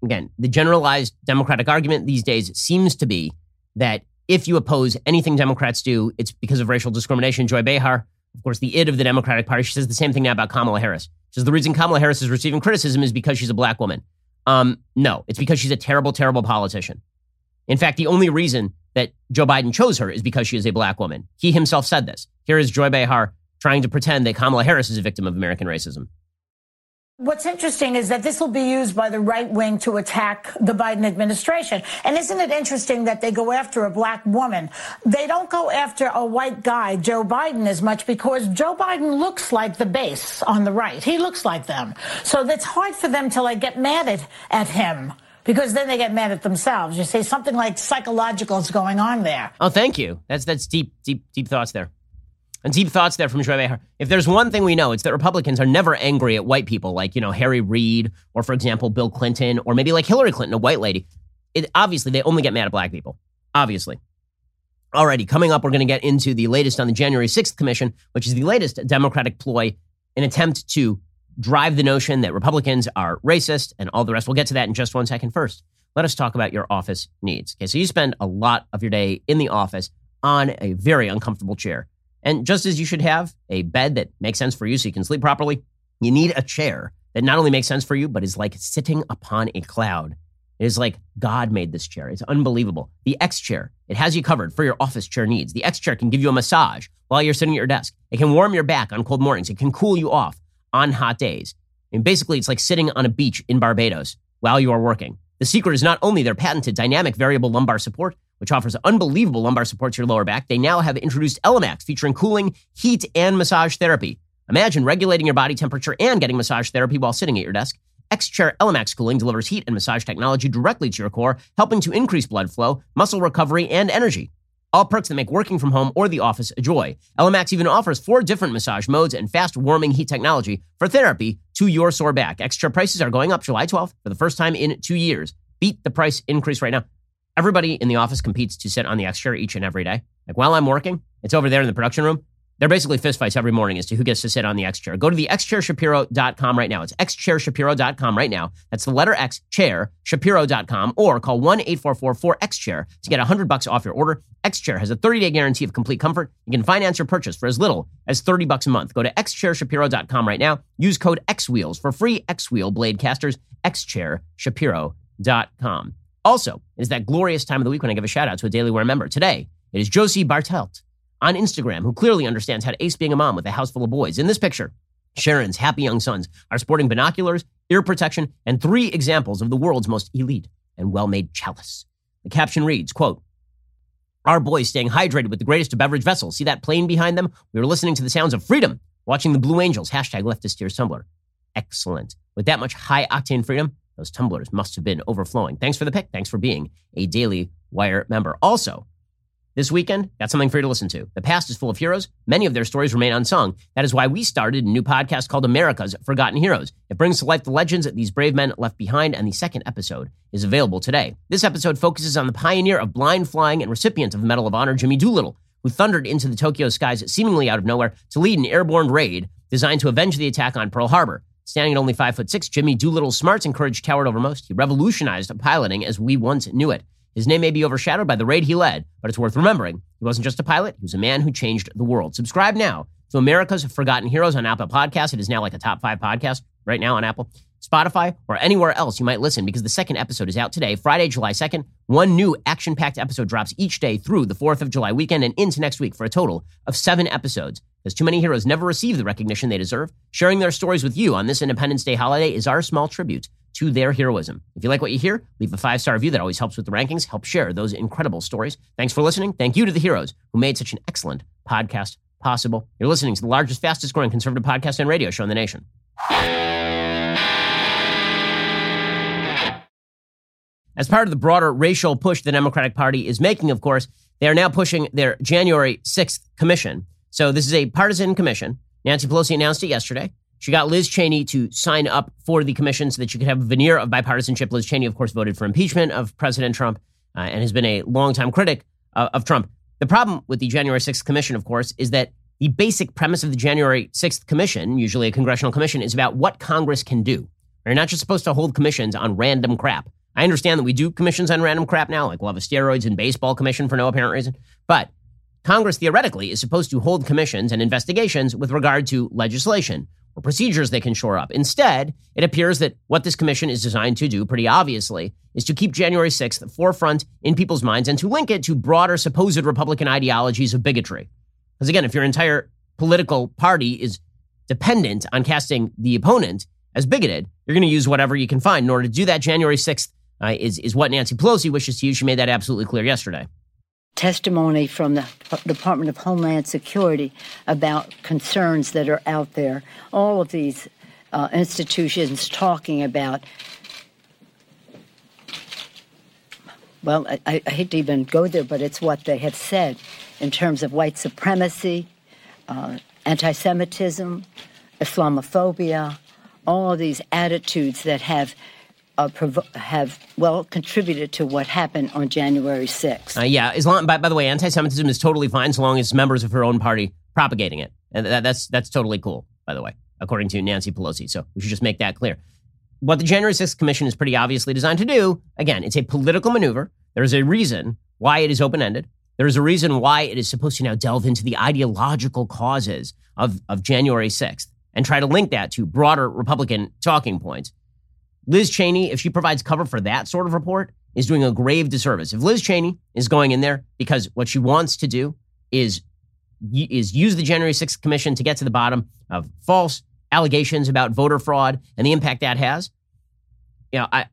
again, the generalized Democratic argument these days seems to be that if you oppose anything Democrats do, it's because of racial discrimination. Joy Behar, of course, the id of the Democratic Party, she says the same thing now about Kamala Harris. She says the reason Kamala Harris is receiving criticism is because she's a black woman. Um, no, it's because she's a terrible, terrible politician. In fact, the only reason that Joe Biden chose her is because she is a black woman. He himself said this. Here is Joy Behar trying to pretend that Kamala Harris is a victim of American racism. What's interesting is that this will be used by the right wing to attack the Biden administration. And isn't it interesting that they go after a black woman? They don't go after a white guy, Joe Biden, as much because Joe Biden looks like the base on the right. He looks like them. So it's hard for them to like get mad at, at him because then they get mad at themselves. You say something like psychological is going on there. Oh, thank you. That's that's deep, deep, deep thoughts there. And deep thoughts there from Joy Behar. If there's one thing we know, it's that Republicans are never angry at white people like, you know, Harry Reid or, for example, Bill Clinton or maybe like Hillary Clinton, a white lady. It, obviously, they only get mad at black people. Obviously. Alrighty, coming up, we're going to get into the latest on the January 6th Commission, which is the latest Democratic ploy, an attempt to drive the notion that Republicans are racist and all the rest. We'll get to that in just one second. First, let us talk about your office needs. Okay, so you spend a lot of your day in the office on a very uncomfortable chair. And just as you should have a bed that makes sense for you so you can sleep properly, you need a chair that not only makes sense for you, but is like sitting upon a cloud. It is like God made this chair. It's unbelievable. The X chair, it has you covered for your office chair needs. The X chair can give you a massage while you're sitting at your desk. It can warm your back on cold mornings. It can cool you off on hot days. I mean, basically, it's like sitting on a beach in Barbados while you are working. The secret is not only their patented dynamic variable lumbar support, which offers unbelievable lumbar support to your lower back, they now have introduced ELEMAX featuring cooling, heat, and massage therapy. Imagine regulating your body temperature and getting massage therapy while sitting at your desk. X-Chair ELEMAX cooling delivers heat and massage technology directly to your core, helping to increase blood flow, muscle recovery, and energy. All perks that make working from home or the office a joy. ELEMAX even offers four different massage modes and fast warming heat technology for therapy to your sore back. X-Chair prices are going up July 12th for the first time in two years. Beat the price increase right now. Everybody in the office competes to sit on the X chair each and every day. Like while I'm working, it's over there in the production room. They're basically fistfights every morning as to who gets to sit on the X chair. Go to the xchairshapiro.com right now. It's xchairshapiro.com right now. That's the letter X chair shapiro.com or call 1-844-4X-chair to get 100 bucks off your order. X chair has a 30-day guarantee of complete comfort. You can finance your purchase for as little as 30 bucks a month. Go to xchairshapiro.com right now. Use code XWheels for free X-wheel blade casters. xchairshapiro.com. Also, it is that glorious time of the week when I give a shout out to a Daily Wire member. Today, it is Josie Bartelt on Instagram who clearly understands how to ace being a mom with a house full of boys. In this picture, Sharon's happy young sons are sporting binoculars, ear protection, and three examples of the world's most elite and well-made chalice. The caption reads, quote, our boys staying hydrated with the greatest of beverage vessels. See that plane behind them? We were listening to the sounds of freedom watching the Blue Angels, hashtag leftist tears tumbler. Excellent. With that much high octane freedom, those tumblers must have been overflowing. Thanks for the pick. Thanks for being a Daily Wire member. Also, this weekend, got something for you to listen to. The past is full of heroes. Many of their stories remain unsung. That is why we started a new podcast called America's Forgotten Heroes. It brings to life the legends that these brave men left behind, and the second episode is available today. This episode focuses on the pioneer of blind flying and recipient of the Medal of Honor, Jimmy Doolittle, who thundered into the Tokyo skies seemingly out of nowhere to lead an airborne raid designed to avenge the attack on Pearl Harbor. Standing at only five foot six, Jimmy Doolittle's smarts and courage towered over most. He revolutionized piloting as we once knew it. His name may be overshadowed by the raid he led, but it's worth remembering. He wasn't just a pilot, he was a man who changed the world. Subscribe now to America's Forgotten Heroes on Apple Podcasts. It is now like a top five podcast right now on Apple, Spotify, or anywhere else you might listen because the second episode is out today, Friday, July 2nd. One new action packed episode drops each day through the 4th of July weekend and into next week for a total of seven episodes. As too many heroes never receive the recognition they deserve, sharing their stories with you on this Independence Day holiday is our small tribute to their heroism. If you like what you hear, leave a five star review. That always helps with the rankings. Help share those incredible stories. Thanks for listening. Thank you to the heroes who made such an excellent podcast possible. You're listening to the largest, fastest growing conservative podcast and radio show in the nation. As part of the broader racial push the Democratic Party is making, of course, they are now pushing their January 6th commission. So this is a partisan commission. Nancy Pelosi announced it yesterday. She got Liz Cheney to sign up for the commission so that she could have a veneer of bipartisanship. Liz Cheney, of course, voted for impeachment of President Trump uh, and has been a longtime critic uh, of Trump. The problem with the January 6th commission, of course, is that the basic premise of the January 6th commission, usually a congressional commission, is about what Congress can do. You're not just supposed to hold commissions on random crap. I understand that we do commissions on random crap now, like we'll have a steroids and baseball commission for no apparent reason. But Congress theoretically is supposed to hold commissions and investigations with regard to legislation or procedures they can shore up. Instead, it appears that what this commission is designed to do, pretty obviously, is to keep January 6th forefront in people's minds and to link it to broader supposed Republican ideologies of bigotry. Because again, if your entire political party is dependent on casting the opponent as bigoted, you're going to use whatever you can find. In order to do that, January 6th uh, is, is what Nancy Pelosi wishes to use. She made that absolutely clear yesterday testimony from the Department of Homeland Security about concerns that are out there. All of these uh, institutions talking about. Well, I, I, hate to even go there, but it's what they have said in terms of white supremacy, uh, anti Semitism, Islamophobia, all of these attitudes that have uh, provo- have well contributed to what happened on January 6th. Uh, yeah, Islam. By, by the way, anti-Semitism is totally fine so long as members of her own party propagating it, and that, that's that's totally cool. By the way, according to Nancy Pelosi. So we should just make that clear. What the January 6th Commission is pretty obviously designed to do, again, it's a political maneuver. There is a reason why it is open-ended. There is a reason why it is supposed to now delve into the ideological causes of, of January 6th and try to link that to broader Republican talking points. Liz Cheney, if she provides cover for that sort of report, is doing a grave disservice. If Liz Cheney is going in there because what she wants to do is is use the January 6th commission to get to the bottom of false allegations about voter fraud and the impact that has, you know, I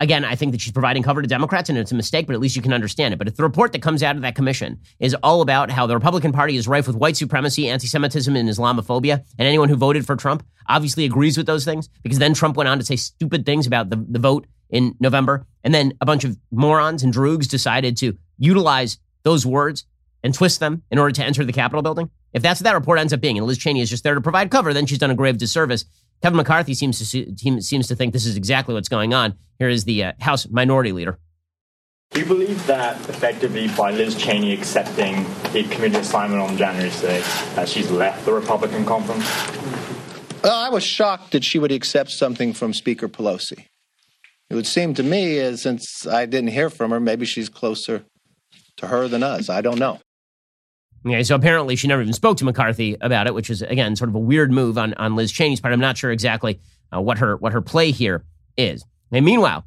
again, I think that she's providing cover to Democrats and it's a mistake, but at least you can understand it. But if the report that comes out of that commission is all about how the Republican Party is rife with white supremacy, anti Semitism, and Islamophobia, and anyone who voted for Trump obviously agrees with those things, because then Trump went on to say stupid things about the, the vote in November, and then a bunch of morons and droogs decided to utilize those words and twist them in order to enter the Capitol building. If that's what that report ends up being, and Liz Cheney is just there to provide cover, then she's done a grave disservice Kevin McCarthy seems to seems to think this is exactly what's going on. Here is the uh, House Minority Leader. Do you believe that effectively by Liz Cheney accepting a committee assignment on January 6th, that she's left the Republican conference? Well, I was shocked that she would accept something from Speaker Pelosi. It would seem to me, as since I didn't hear from her, maybe she's closer to her than us. I don't know. Okay, so apparently she never even spoke to McCarthy about it, which is again sort of a weird move on, on Liz Cheney's part. I'm not sure exactly uh, what her what her play here is. And meanwhile,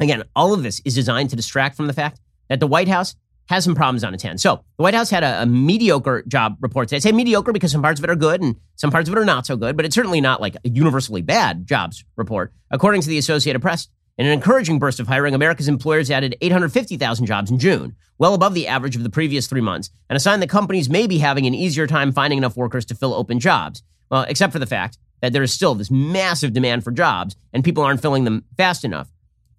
again, all of this is designed to distract from the fact that the White House has some problems on its hands. So the White House had a, a mediocre job report today. I say mediocre because some parts of it are good and some parts of it are not so good, but it's certainly not like a universally bad jobs report. According to the Associated Press, In an encouraging burst of hiring, America's employers added 850,000 jobs in June, well above the average of the previous three months, and a sign that companies may be having an easier time finding enough workers to fill open jobs. Well, except for the fact that there is still this massive demand for jobs and people aren't filling them fast enough.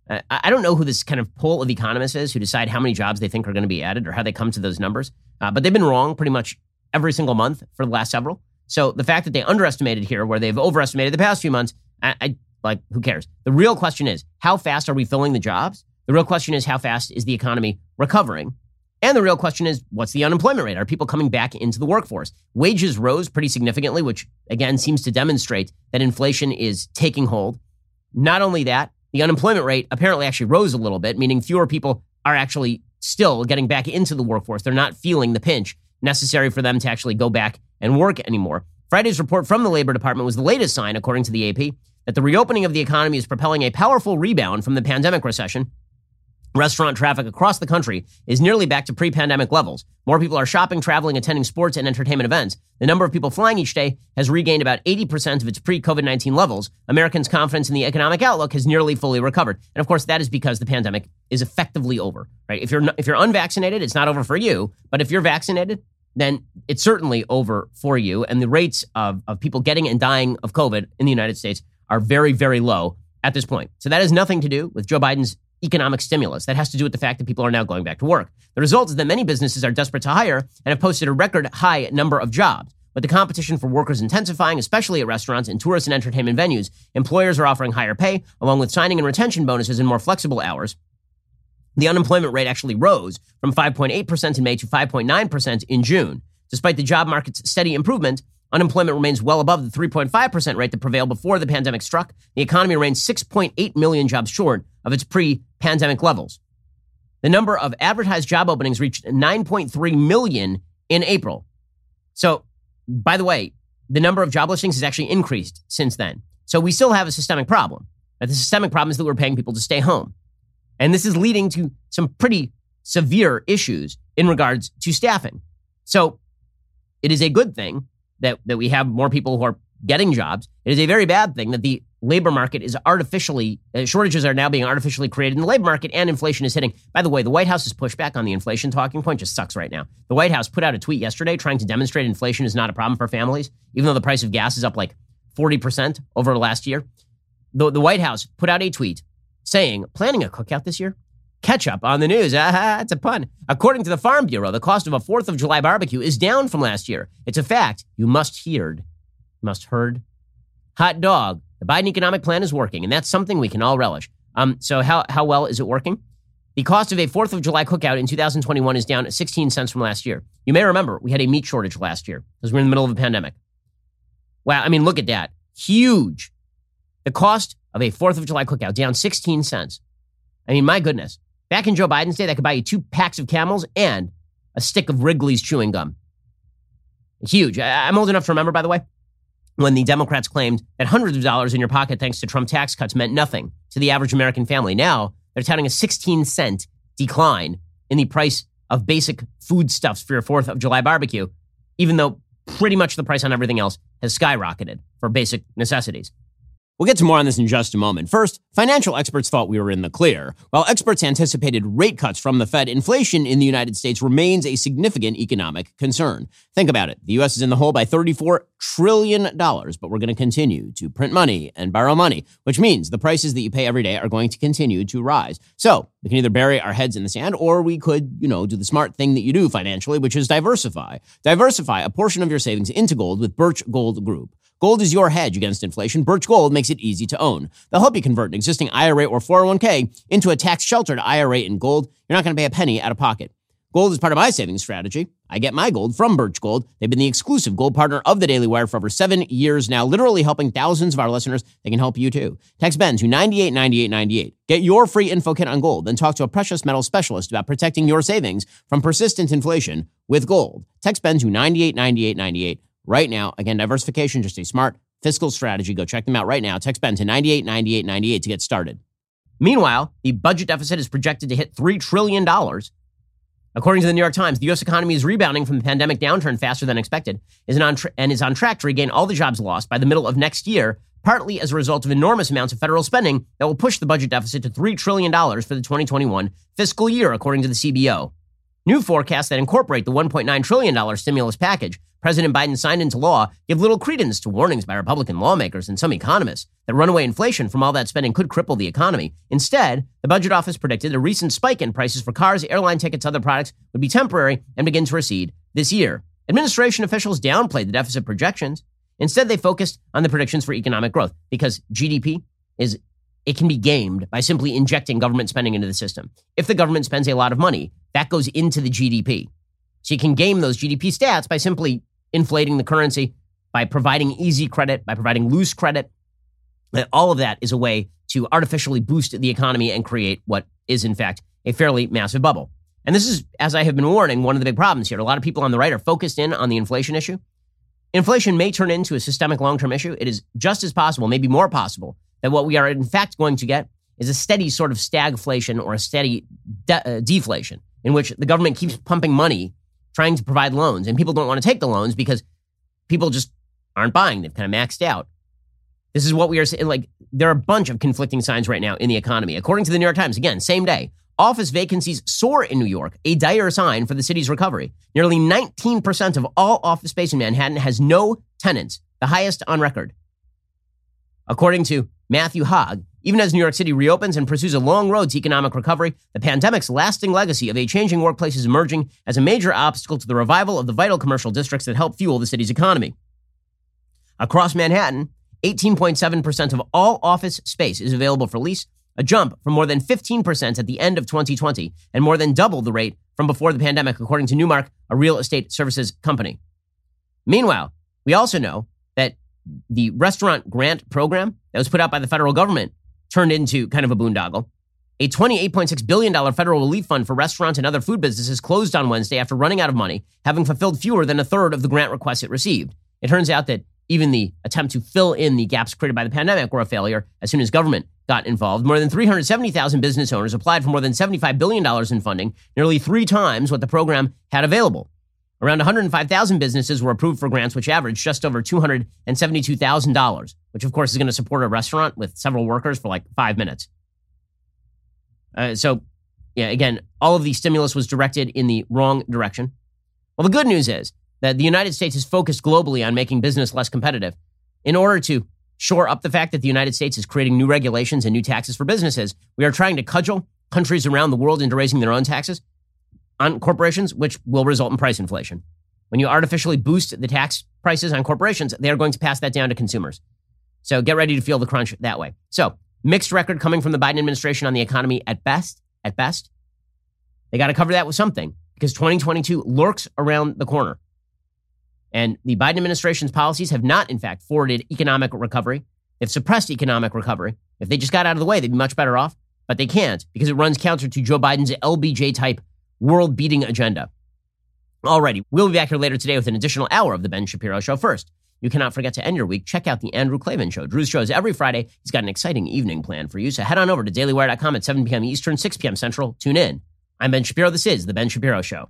Uh, I don't know who this kind of poll of economists is who decide how many jobs they think are going to be added or how they come to those numbers, uh, but they've been wrong pretty much every single month for the last several. So the fact that they underestimated here, where they've overestimated the past few months, I, I like who cares? The real question is how fast are we filling the jobs? The real question is how fast is the economy recovering? And the real question is what's the unemployment rate? Are people coming back into the workforce? Wages rose pretty significantly, which again seems to demonstrate that inflation is taking hold. Not only that, the unemployment rate apparently actually rose a little bit, meaning fewer people are actually still getting back into the workforce. They're not feeling the pinch necessary for them to actually go back and work anymore. Friday's report from the Labor Department was the latest sign, according to the AP, that the reopening of the economy is propelling a powerful rebound from the pandemic recession. Restaurant traffic across the country is nearly back to pre pandemic levels. More people are shopping, traveling, attending sports and entertainment events. The number of people flying each day has regained about 80% of its pre COVID 19 levels. Americans' confidence in the economic outlook has nearly fully recovered. And of course, that is because the pandemic is effectively over, right? If you're, if you're unvaccinated, it's not over for you. But if you're vaccinated, then it's certainly over for you. And the rates of, of people getting and dying of COVID in the United States are very, very low at this point. So that has nothing to do with Joe Biden's economic stimulus. That has to do with the fact that people are now going back to work. The result is that many businesses are desperate to hire and have posted a record high number of jobs. With the competition for workers intensifying, especially at restaurants and tourist and entertainment venues, employers are offering higher pay, along with signing and retention bonuses and more flexible hours. The unemployment rate actually rose from 5.8% in May to 5.9% in June. Despite the job market's steady improvement, Unemployment remains well above the 3.5% rate that prevailed before the pandemic struck. The economy remains 6.8 million jobs short of its pre pandemic levels. The number of advertised job openings reached 9.3 million in April. So, by the way, the number of job listings has actually increased since then. So, we still have a systemic problem. the systemic problem is that we're paying people to stay home. And this is leading to some pretty severe issues in regards to staffing. So, it is a good thing that, that we have more people who are getting jobs. It is a very bad thing that the labor market is artificially, uh, shortages are now being artificially created in the labor market and inflation is hitting. By the way, the White House House's pushback on the inflation talking point just sucks right now. The White House put out a tweet yesterday trying to demonstrate inflation is not a problem for families, even though the price of gas is up like 40% over the last year. The, the White House put out a tweet saying, planning a cookout this year? Ketchup on the news. Ah, it's a pun. According to the Farm Bureau, the cost of a 4th of July barbecue is down from last year. It's a fact you must heard. Must heard. Hot dog. The Biden economic plan is working, and that's something we can all relish. Um, so how, how well is it working? The cost of a 4th of July cookout in 2021 is down 16 cents from last year. You may remember we had a meat shortage last year because we're in the middle of a pandemic. Wow, I mean, look at that. Huge. The cost of a 4th of July cookout down 16 cents. I mean, my goodness. Back in Joe Biden's day, that could buy you two packs of camels and a stick of Wrigley's chewing gum. Huge. I, am old enough to remember, by the way, when the Democrats claimed that hundreds of dollars in your pocket thanks to Trump tax cuts meant nothing to the average American family. Now they're touting a 16 cent decline in the price of basic foodstuffs for your 4th of July barbecue, even though pretty much the price on everything else has skyrocketed for basic necessities. We'll get to more on this in just a moment. First, financial experts thought we were in the clear. While experts anticipated rate cuts from the Fed, inflation in the United States remains a significant economic concern. Think about it. The U.S. is in the hole by $34 trillion, but we're going to continue to print money and borrow money, which means the prices that you pay every day are going to continue to rise. So we can either bury our heads in the sand or we could, you know, do the smart thing that you do financially, which is diversify. Diversify a portion of your savings into gold with Birch Gold Group. Gold is your hedge against inflation. Birch Gold makes it easy to own. They'll help you convert an existing IRA or 401k into a tax sheltered IRA in gold. You're not going to pay a penny out of pocket. Gold is part of my savings strategy. I get my gold from Birch Gold. They've been the exclusive gold partner of the Daily Wire for over seven years now, literally helping thousands of our listeners. They can help you too. Text Ben to 989898. Get your free info kit on gold, then talk to a precious metal specialist about protecting your savings from persistent inflation with gold. Text Ben to 989898 right now. Again, diversification, just a smart fiscal strategy. Go check them out right now. Text Ben to 989898 to get started. Meanwhile, the budget deficit is projected to hit $3 trillion. According to the New York Times, the U.S. economy is rebounding from the pandemic downturn faster than expected is and is on track to regain all the jobs lost by the middle of next year, partly as a result of enormous amounts of federal spending that will push the budget deficit to $3 trillion for the 2021 fiscal year, according to the CBO. New forecasts that incorporate the $1.9 trillion stimulus package President Biden signed into law give little credence to warnings by Republican lawmakers and some economists that runaway inflation from all that spending could cripple the economy. Instead, the budget office predicted a recent spike in prices for cars, airline tickets, other products would be temporary and begin to recede this year. Administration officials downplayed the deficit projections. Instead, they focused on the predictions for economic growth because GDP is it can be gamed by simply injecting government spending into the system. If the government spends a lot of money, that goes into the GDP. So you can game those GDP stats by simply inflating the currency, by providing easy credit, by providing loose credit. All of that is a way to artificially boost the economy and create what is, in fact, a fairly massive bubble. And this is, as I have been warning, one of the big problems here. A lot of people on the right are focused in on the inflation issue. Inflation may turn into a systemic long term issue. It is just as possible, maybe more possible, that what we are in fact going to get is a steady sort of stagflation or a steady de- uh, deflation in which the government keeps pumping money trying to provide loans and people don't want to take the loans because people just aren't buying. They've kind of maxed out. This is what we are saying. Like, there are a bunch of conflicting signs right now in the economy. According to the New York Times, again, same day, office vacancies soar in New York, a dire sign for the city's recovery. Nearly 19% of all office space in Manhattan has no tenants, the highest on record. According to Matthew Haag, even as New York City reopens and pursues a long road to economic recovery, the pandemic's lasting legacy of a changing workplace is emerging as a major obstacle to the revival of the vital commercial districts that help fuel the city's economy. Across Manhattan, 18.7% of all office space is available for lease, a jump from more than 15% at the end of 2020 and more than double the rate from before the pandemic, according to Newmark, a real estate services company. Meanwhile, we also know that the restaurant grant program that was put out by the federal government turned into kind of a boondoggle. A $28.6 billion federal relief fund for restaurants and other food businesses closed on Wednesday after running out of money, having fulfilled fewer than a third of the grant requests it received. It turns out that even the attempt to fill in the gaps created by the pandemic were a failure as soon as government got involved. More than 370,000 business owners applied for more than $75 billion in funding, nearly three times what the program had available. Around 105,000 businesses were approved for grants, which averaged just over $272,000, which of course is going to support a restaurant with several workers for like five minutes. Uh, so, yeah, again, all of the stimulus was directed in the wrong direction. Well, the good news is that the United States is focused globally on making business less competitive. In order to shore up the fact that the United States is creating new regulations and new taxes for businesses, we are trying to cudgel countries around the world into raising their own taxes on corporations, which will result in price inflation. When you artificially boost the tax prices on corporations, they are going to pass that down to consumers. So get ready to feel the crunch that way. So mixed record coming from the Biden administration on the economy at best. At best, they got to cover that with something because 2022 lurks around the corner. And the Biden administration's policies have not, in fact, forwarded economic recovery. They've suppressed economic recovery. If they just got out of the way, they'd be much better off. But they can't because it runs counter to Joe Biden's LBJ type world beating agenda. Alrighty, we'll be back here later today with an additional hour of The Ben Shapiro Show. First, you cannot forget to end your week. Check out The Andrew Klavan Show. Drew's show is every Friday. He's got an exciting evening planned for you. So head on over to dailywire.com at 7 p.m. Eastern, 6 p.m. Central. Tune in. I'm Ben Shapiro. This is The Ben Shapiro Show.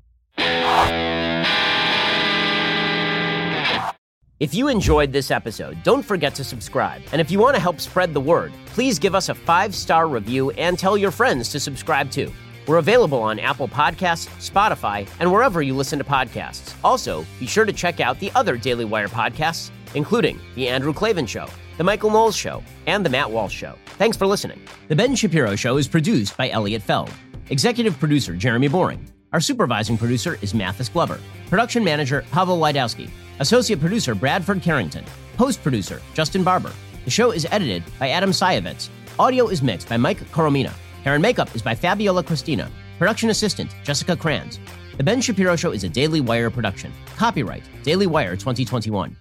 If you enjoyed this episode, don't forget to subscribe. And if you want to help spread the word, please give us a five star review and tell your friends to subscribe too. We're available on Apple Podcasts, Spotify, and wherever you listen to podcasts. Also, be sure to check out the other Daily Wire podcasts, including The Andrew Klavan Show, The Michael Knowles Show, and The Matt Walsh Show. Thanks for listening. The Ben Shapiro Show is produced by Elliot Feld. Executive producer Jeremy Boring. Our supervising producer is Mathis Glover. Production manager Pavel Wydowski. Associate producer Bradford Carrington. Post producer Justin Barber. The show is edited by Adam Sayevitz. Audio is mixed by Mike Coromina. Hair and makeup is by Fabiola Cristina. Production assistant, Jessica Kranz. The Ben Shapiro Show is a Daily Wire production. Copyright Daily Wire 2021.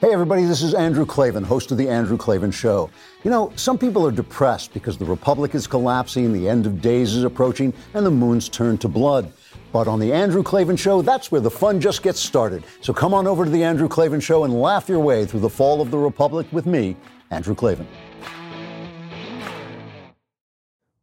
Hey, everybody, this is Andrew Klavan, host of The Andrew Klavan Show. You know, some people are depressed because the Republic is collapsing, the end of days is approaching, and the moon's turned to blood. But on The Andrew Klavan Show, that's where the fun just gets started. So come on over to The Andrew Klavan Show and laugh your way through the fall of the Republic with me, Andrew Klavan.